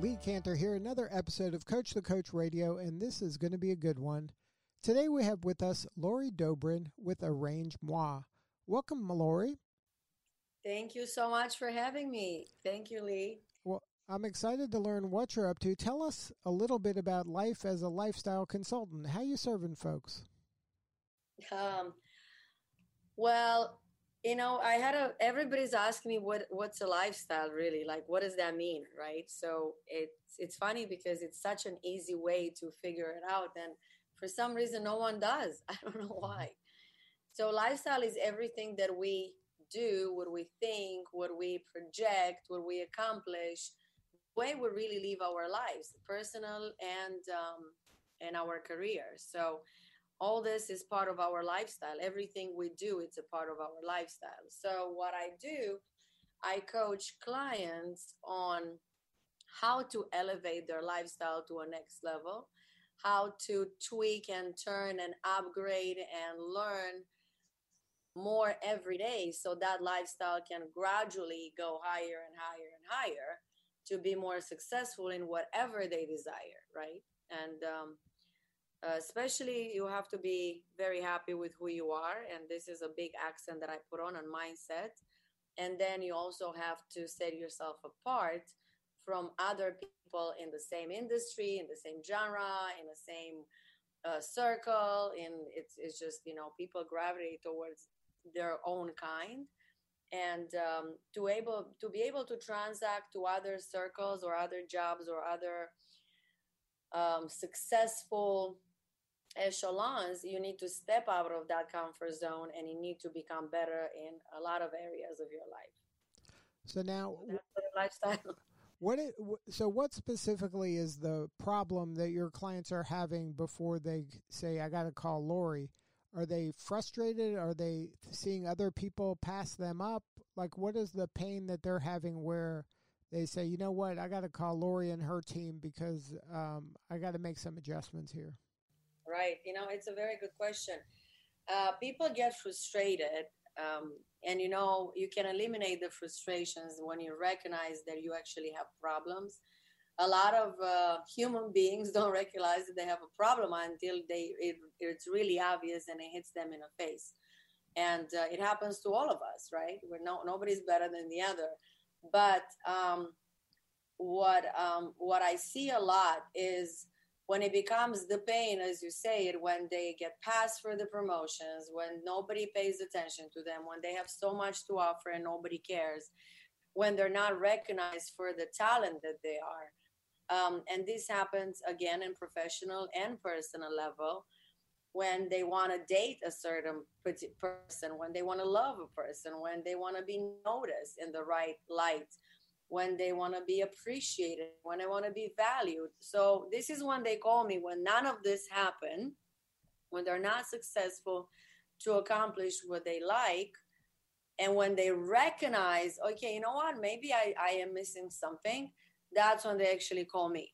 Lee Kantor here, another episode of Coach the Coach Radio, and this is going to be a good one. Today we have with us Lori Dobrin with Arrange Moi. Welcome, Lori. Thank you so much for having me. Thank you, Lee. Well, I'm excited to learn what you're up to. Tell us a little bit about life as a lifestyle consultant. How you serving folks? Um, well, you know, I had a everybody's asking me what what's a lifestyle really like. What does that mean, right? So it's it's funny because it's such an easy way to figure it out, and for some reason, no one does. I don't know why. So lifestyle is everything that we do, what we think, what we project, what we accomplish, the way we really live our lives, personal and um, and our career. So all this is part of our lifestyle. Everything we do it's a part of our lifestyle. So what i do i coach clients on how to elevate their lifestyle to a next level how to tweak and turn and upgrade and learn more every day so that lifestyle can gradually go higher and higher and higher to be more successful in whatever they desire right? And um, uh, especially you have to be very happy with who you are and this is a big accent that i put on on mindset. And then you also have to set yourself apart from other people in the same industry in the same genre in the same uh, circle. In it's, it's just you know people gravitate towards their own kind. And um, to able to be able to transact to other circles or other jobs or other um, successful echelons, you need to step out of that comfort zone and you need to become better in a lot of areas of your life. So now, lifestyle. What it, so what specifically is the problem that your clients are having before they say I got to call Lori? Are they frustrated? Are they seeing other people pass them up? Like what is the pain that they're having where they say, you know what, I got to call Lori and her team because um, I got to make some adjustments here right? You know, it's a very good question. Uh, people get frustrated, um, and you know, you can eliminate the frustrations when you recognize that you actually have problems. A lot of uh, human beings don't recognize that they have a problem until they it, it's really obvious and it hits them in the face. And uh, it happens to all of us, right? We're no nobody's better than the other. But um, what um, what I see a lot is when it becomes the pain, as you say it, when they get passed for the promotions, when nobody pays attention to them, when they have so much to offer and nobody cares, when they're not recognized for the talent that they are. Um, and this happens again in professional and personal level when they want to date a certain person, when they want to love a person, when they want to be noticed in the right light when they want to be appreciated, when they want to be valued. So this is when they call me when none of this happened, when they're not successful to accomplish what they like, and when they recognize, okay, you know what, maybe I, I am missing something, that's when they actually call me.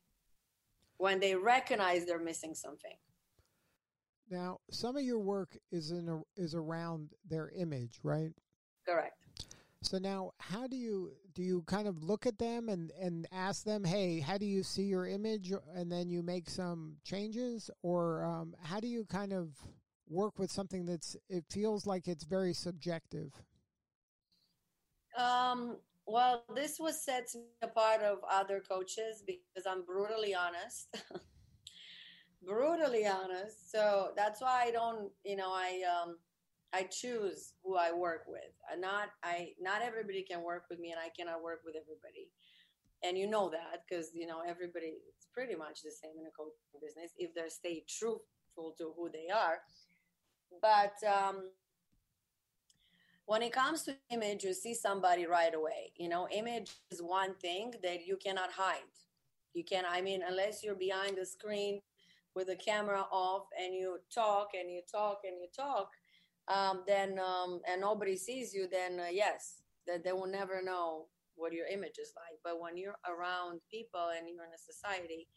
When they recognize they're missing something. Now, some of your work is in a, is around their image, right? Correct. So now, how do you do? You kind of look at them and and ask them, "Hey, how do you see your image?" And then you make some changes, or um, how do you kind of work with something that's it feels like it's very subjective? Um, well, this was sets me apart of other coaches because I'm brutally honest. brutally honest. So that's why I don't, you know, I um I choose who I work with. And not I not everybody can work with me and I cannot work with everybody. And you know that because you know everybody it's pretty much the same in a coaching business if they stay truthful to who they are. But um when it comes to image, you see somebody right away. You know, image is one thing that you cannot hide. You can, I mean, unless you're behind the screen with the camera off and you talk and you talk and you talk, um, then um, and nobody sees you, then uh, yes, that they will never know what your image is like. But when you're around people and you're in a society,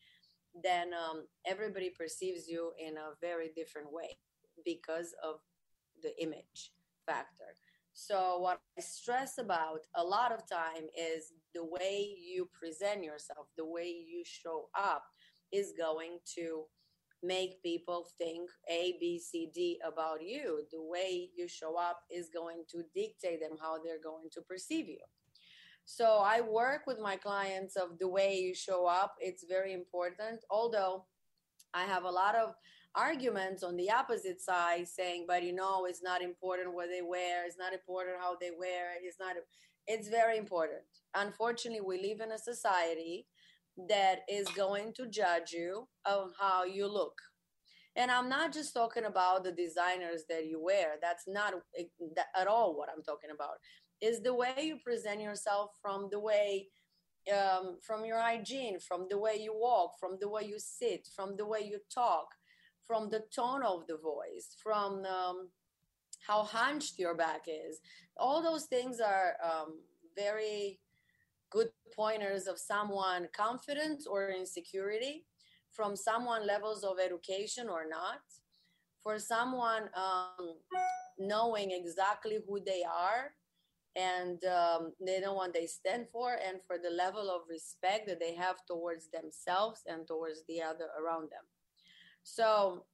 then um, everybody perceives you in a very different way because of the image factor. So what I stress about a lot of time is the way you present yourself, the way you show up is going to make people think A, B, C, D about you. The way you show up is going to dictate them how they're going to perceive you. So I work with my clients of the way you show up. It's very important. Although I have a lot of arguments on the opposite side saying, but you know, it's not important what they wear, it's not important how they wear, it's not it's very important. Unfortunately, we live in a society that is going to judge you on how you look. And I'm not just talking about the designers that you wear. That's not at all what I'm talking about. Is the way you present yourself from the way um, from your hygiene, from the way you walk, from the way you sit, from the way you talk, from the tone of the voice, from um, how hunched your back is. All those things are um, very good pointers of someone confidence or insecurity, from someone levels of education or not, for someone um, knowing exactly who they are and um, they know what they stand for, and for the level of respect that they have towards themselves and towards the other around them. So,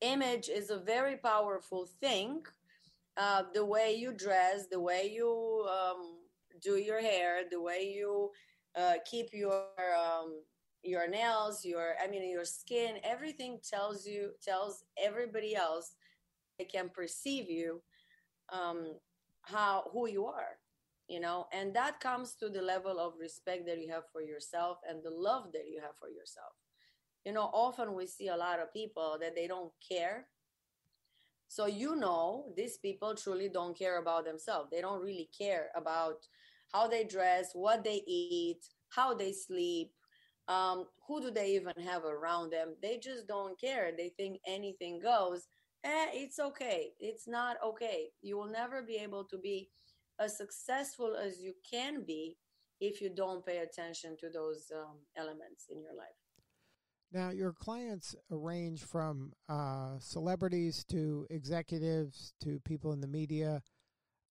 image is a very powerful thing. Uh, the way you dress, the way you um, do your hair, the way you uh, keep your um, your nails, your I mean your skin, everything tells you tells everybody else they can perceive you um, how who you are you know? And that comes to the level of respect that you have for yourself and the love that you have for yourself. You know often we see a lot of people that they don't care. So you know these people truly don't care about themselves. They don't really care about how they dress what they eat how they sleep um, who do they even have around them? They just don't care. They think anything goes. Eh, it's okay. It's not okay. You will never be able to be as successful as you can be if you don't pay attention to those um, elements in your life. Now, your clients range from uh, celebrities to executives to people in the media.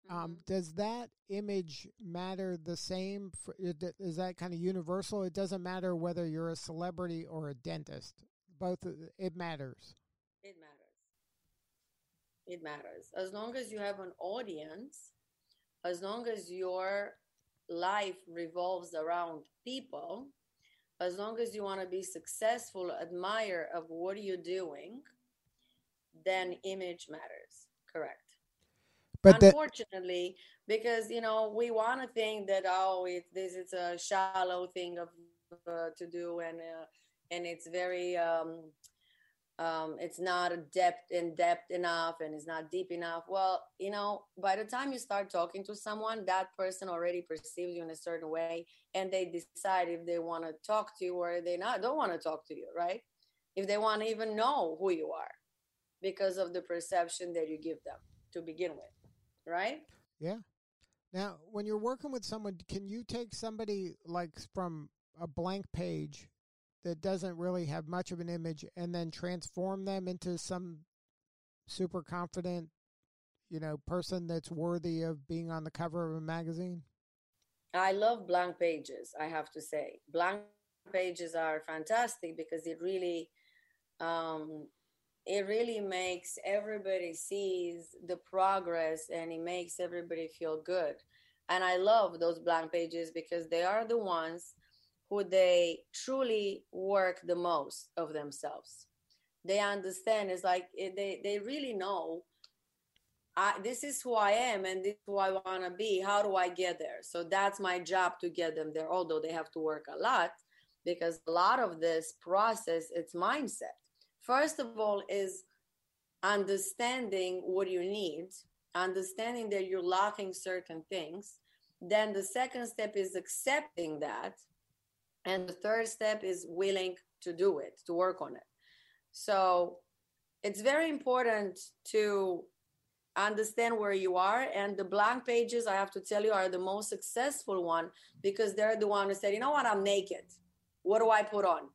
Um, mm-hmm. Um, does that image matter the same? For, is that kind of universal? It doesn't matter whether you're a celebrity or a dentist. Both it matters. It matters. It matters as long as you have an audience. As long as your life revolves around people, as long as you want to be successful, admire of what you're doing, then image matters. Correct. But unfortunately, because you know we want to think that oh, it, this is a shallow thing of uh, to do, and uh, and it's very um, um, it's not depth in depth enough and it's not deep enough. Well, you know, by the time you start talking to someone, that person already perceives you in a certain way, and they decide if they want to talk to you or they not don't want to talk to you, right? If they want to even know who you are, because of the perception that you give them to begin with, right? Yeah. Now, when you're working with someone, can you take somebody like from a blank page that doesn't really have much of an image and then transform them into some super confident, you know, person that's worthy of being on the cover of a magazine? I love blank pages, I have to say. Blank pages are fantastic because it really um it really makes everybody sees the progress and it makes everybody feel good. And I love those blank pages because they are the ones who they truly work the most of themselves. They understand it's like they they really know I, this is who I am and this is who I want to be. How do I get there? So that's my job to get them there, although they have to work a lot because a lot of this process, it's mindset. First of all, is understanding what you need understanding that you're lacking certain things. Then the second step is accepting that. And the third step is willing to do it, to work on it. So it's very important to understand where you are and the blank pages i have to tell you are the most successful one because they're the one who said you know what i'm naked what do i put on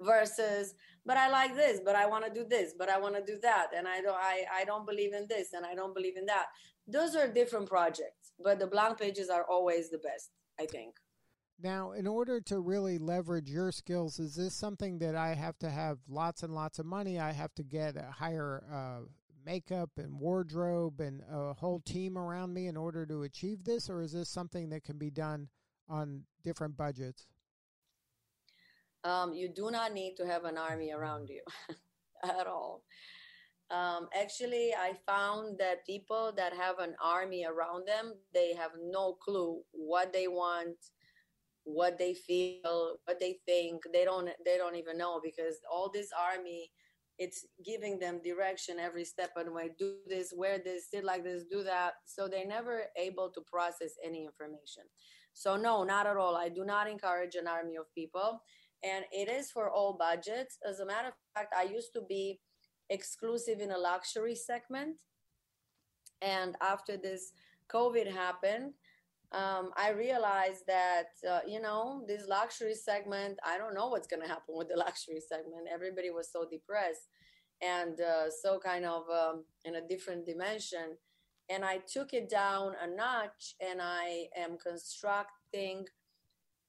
versus but i like this but i want to do this but i want to do that and i don't I, I don't believe in this and i don't believe in that those are different projects but the blank pages are always the best i think now, in order to really leverage your skills, is this something that I have to have lots and lots of money? I have to get a higher uh, makeup and wardrobe and a whole team around me in order to achieve this, or is this something that can be done on different budgets? Um, you do not need to have an army around you at all. Um, actually, I found that people that have an army around them, they have no clue what they want, what they feel, what they think. They don't. They don't even know because all this army it's giving them direction every step of the way do this wear this sit like this do that so they're never able to process any information so no not at all i do not encourage an army of people and it is for all budgets as a matter of fact i used to be exclusive in a luxury segment and after this covid happened um, I realized that uh, you know this luxury segment. I don't know what's going to happen with the luxury segment. Everybody was so depressed and uh, so kind of um, in a different dimension. And I took it down a notch, and I am constructing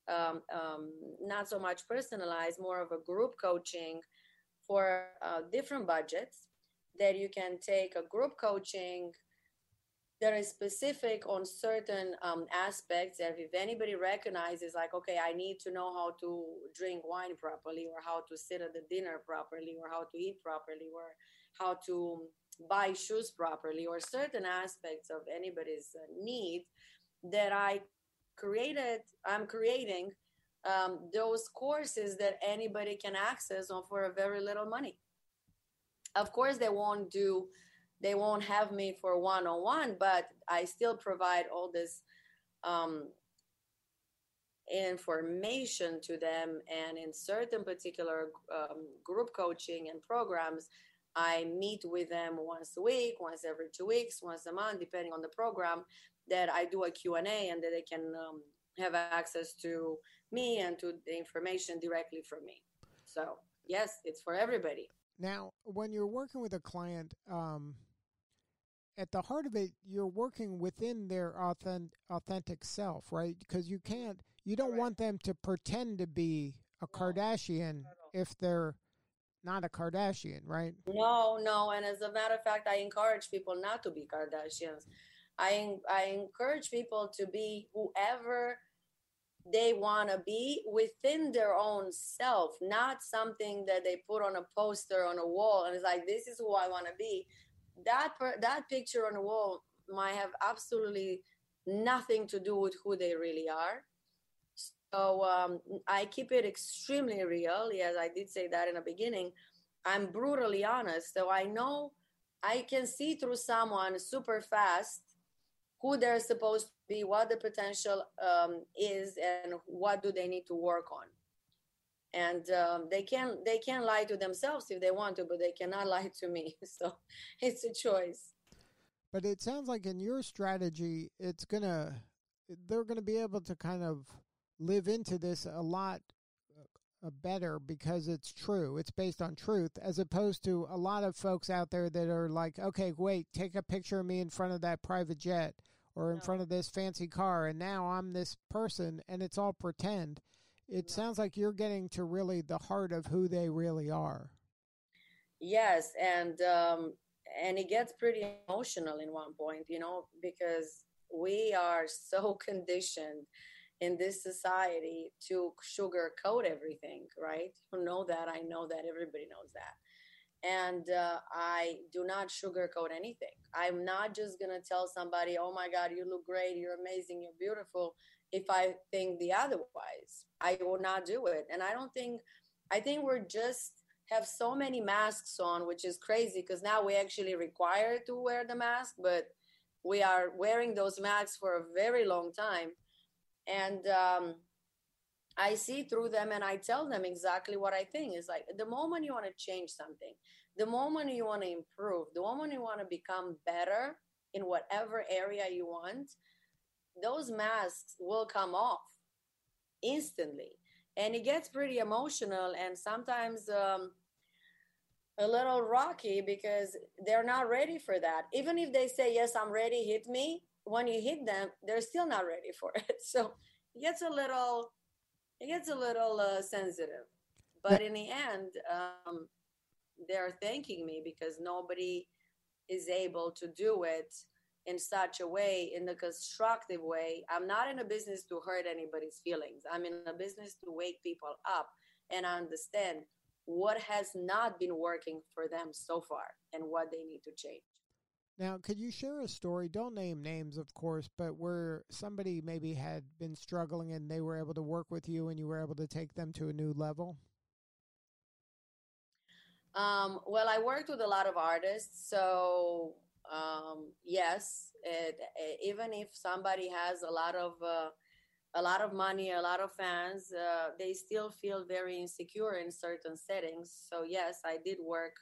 um, um, not so much personalized, more of a group coaching for uh, different budgets that you can take a group coaching that is specific on certain um, aspects that if anybody recognizes like okay i need to know how to drink wine properly or how to sit at the dinner properly or how to eat properly or how to buy shoes properly or certain aspects of anybody's uh, need that i created i'm creating um, those courses that anybody can access on for a very little money. Of course they won't do they won't have me for one-on-one but i still provide all this um, information to them. And in certain particular um, group coaching and programs i meet with them once a week once every two weeks once a month depending on the program that i do a q&a and that they can um, have access to me and to the information directly from me so yes it's for everybody now when you're working with a client um, at the heart of it, you're working within their authentic, authentic self, right? Because you can't, you don't Correct. want them to pretend to be a Kardashian if they're not a Kardashian, right? No, no. And as a matter of fact, I encourage people not to be Kardashians. I I encourage people to be whoever they want to be within their own self, not something that they put on a poster on a wall and it's like this is who I want to be that per, that picture on the wall might have absolutely nothing to do with who they really are. So um, I keep it extremely real. Yes, I did say that in the beginning. I'm brutally honest. So I know I can see through someone super fast who they're supposed to be, what the potential um, is, and what do they need to work on. And um, they can they can lie to themselves if they want to but they cannot lie to me. So it's a choice. But it sounds like in your strategy it's gonna they're gonna be able to kind of live into this a lot better because it's true it's based on truth as opposed to a lot of folks out there that are like okay wait take a picture of me in front of that private jet or in no. front of this fancy car and now i'm this person and it's all pretend it sounds like you're getting to really the heart of who they really are. Yes, and um, and it gets pretty emotional in one point, you know, because we are so conditioned in this society to sugarcoat everything, right? You know that. I know that. Everybody knows that. And uh, I do not sugarcoat anything. I'm not just going to tell somebody, oh my God, you look great, you're amazing, you're beautiful, if I think the otherwise. I will not do it. And I don't think, I think we're just have so many masks on, which is crazy because now we actually require to wear the mask, but we are wearing those masks for a very long time. And um, I see through them and I tell them exactly what I think. Is like the moment you want to change something, the moment you want to improve, the moment you want to become better in whatever area you want, those masks will come off instantly and it gets pretty emotional and sometimes um, a little rocky because they're not ready for that even if they say yes i'm ready hit me when you hit them they're still not ready for it so it gets a little it gets a little uh, sensitive but in the end um, they're thanking me because nobody is able to do it in such a way, in the constructive way. I'm not in a business to hurt anybody's feelings. I'm in a business to wake people up and understand what has not been working for them so far and what they need to change. Now, could you share a story? Don't name names, of course, but where somebody maybe had been struggling and they were able to work with you and you were able to take them to a new level? Um, well, I worked with a lot of artists, so um, yes, it, it, even if somebody has a lot of uh, a lot of money, a lot of fans, uh, they still feel very insecure in certain settings. So yes, I did work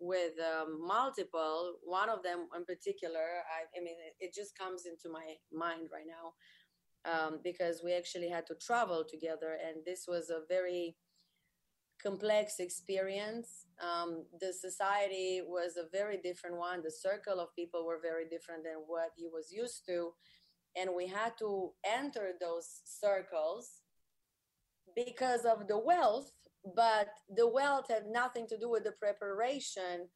with um, multiple. One of them in particular, I, I mean, it, just comes into my mind right now um, because we actually had to travel together, and this was a very complex experience. Um, the society was a very different one. The circle of people were very different than what he was used to. And we had to enter those circles because of the wealth, but the wealth had nothing to do with the preparation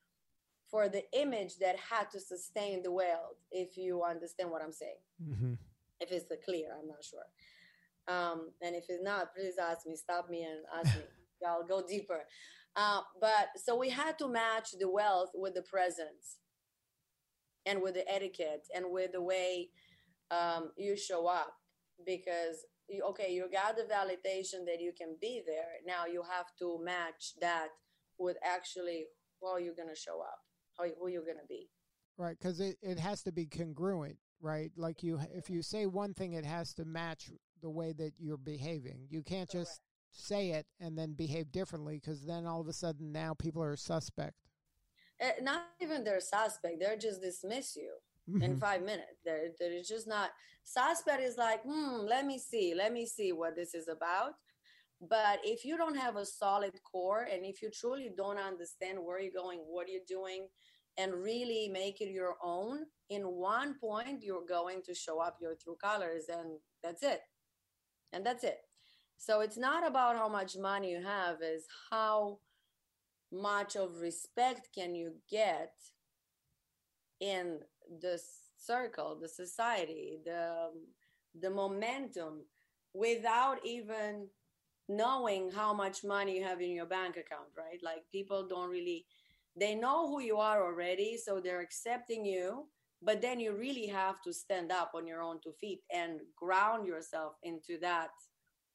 for the image that had to sustain the wealth, if you understand what I'm saying. Mm-hmm. If it's clear, I'm not sure. Um, and if it's not, please ask me, stop me and ask me. I'll go deeper. Uh, but so we had to match the wealth with the presence and with the etiquette and with the way um, you show up because okay you got the validation that you can be there. Now you have to match that with actually how you're going to show up how who you're going to be. Right because it, it has to be congruent right? Like you if you say one thing it has to match the way that you're behaving. You can't Correct. just say it and then behave differently because then all of a sudden now people are suspect. Uh, not even they're suspect; they're just dismiss you mm-hmm. in five minutes. They're they're just not suspect. Is like, hmm, let me see, let me see what this is about. But if you don't have a solid core, and if you truly don't understand where you're going, what you're doing, and really make it your own, in one point you're going to show up your true colors, and that's it. And that's it. So it's not about how much money you have, is how much of respect can you get in the circle, the society, the the momentum without even knowing how much money you have in your bank account, right? Like people don't really they know who you are already, so they're accepting you, but then you really have to stand up on your own two feet and ground yourself into that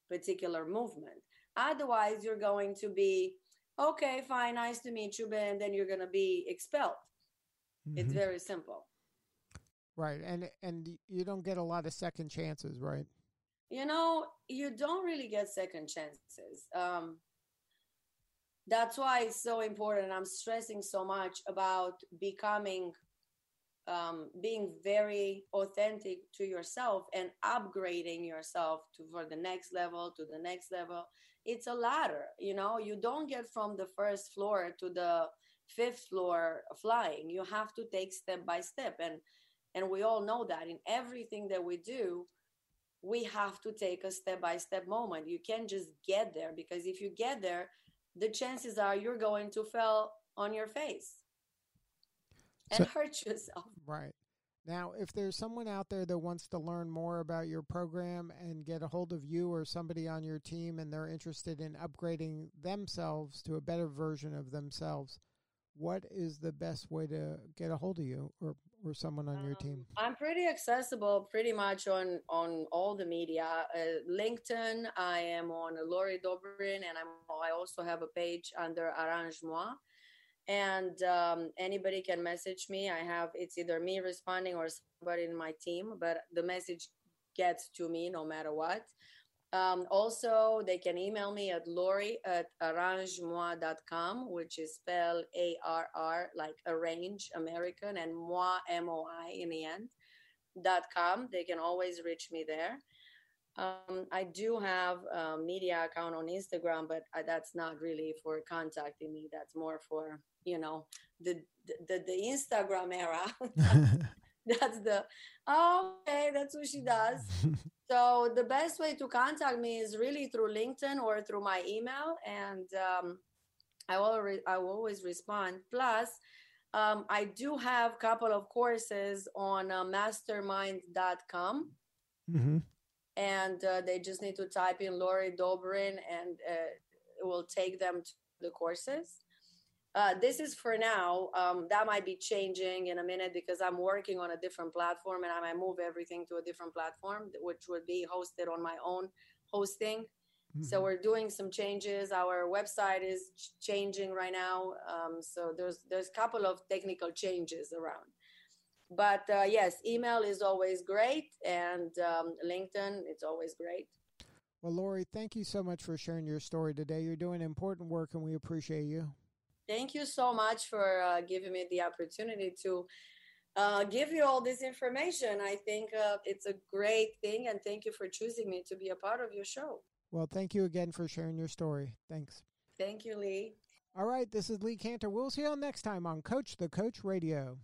particular movement. Otherwise, you're going to be, okay, fine, nice to meet you, Ben, and then you're going to be expelled. Mm-hmm. It's very simple. Right. And and you don't get a lot of second chances, right? You know, you don't really get second chances. Um, that's why it's so important. I'm stressing so much about becoming um, being very authentic to yourself and upgrading yourself to for the next level to the next level it's a ladder you know you don't get from the first floor to the fifth floor flying you have to take step by step and and we all know that in everything that we do we have to take a step by step moment you can't just get there because if you get there the chances are you're going to fall on your face and so, hurt yourself. Right. Now, if there's someone out there that wants to learn more about your program and get a hold of you or somebody on your team and they're interested in upgrading themselves to a better version of themselves, what is the best way to get a hold of you or or someone on your Um, team? I'm pretty accessible, pretty much on on all the media. Uh, LinkedIn, I am on Lori Dobrin, and I'm I also have a page under Arrange Moi. And um, anybody can message me. I have it's either me responding or somebody in my team, but the message gets to me no matter what. Um, also, they can email me at lori at arrangemoi.com, which is spelled A R R, like arrange American, and moi, M O I in the end, dot com. They can always reach me there. Um, I do have a media account on Instagram, but I, that's not really for contacting me. That's more for, you know, the, the, the Instagram era. that's the, oh, okay, that's what she does. So the best way to contact me is really through LinkedIn or through my email, and um, I will re- I will always respond. Plus, um, I do have a couple of courses on uh, mastermind.com, mm-hmm. and uh, they just need to type in Lori Dobrin, and uh, it will take them to the courses. Uh, this is for now. Um, that might be changing in a minute because I'm working on a different platform and I might move everything to a different platform, which would be hosted on my own hosting. Mm-hmm. So we're doing some changes. Our website is ch- changing right now. Um, so there's there's a couple of technical changes around. But uh, yes, email is always great, and um, LinkedIn it's always great. Well, Lori, thank you so much for sharing your story today. You're doing important work, and we appreciate you. Thank you so much for uh, giving me the opportunity to uh, give you all this information. I think uh, it's a great thing, and thank you for choosing me to be a part of your show. Well, thank you again for sharing your story. Thanks. Thank you, Lee. All right, this is Lee Kantor. We'll see you all next time on Coach the Coach Radio.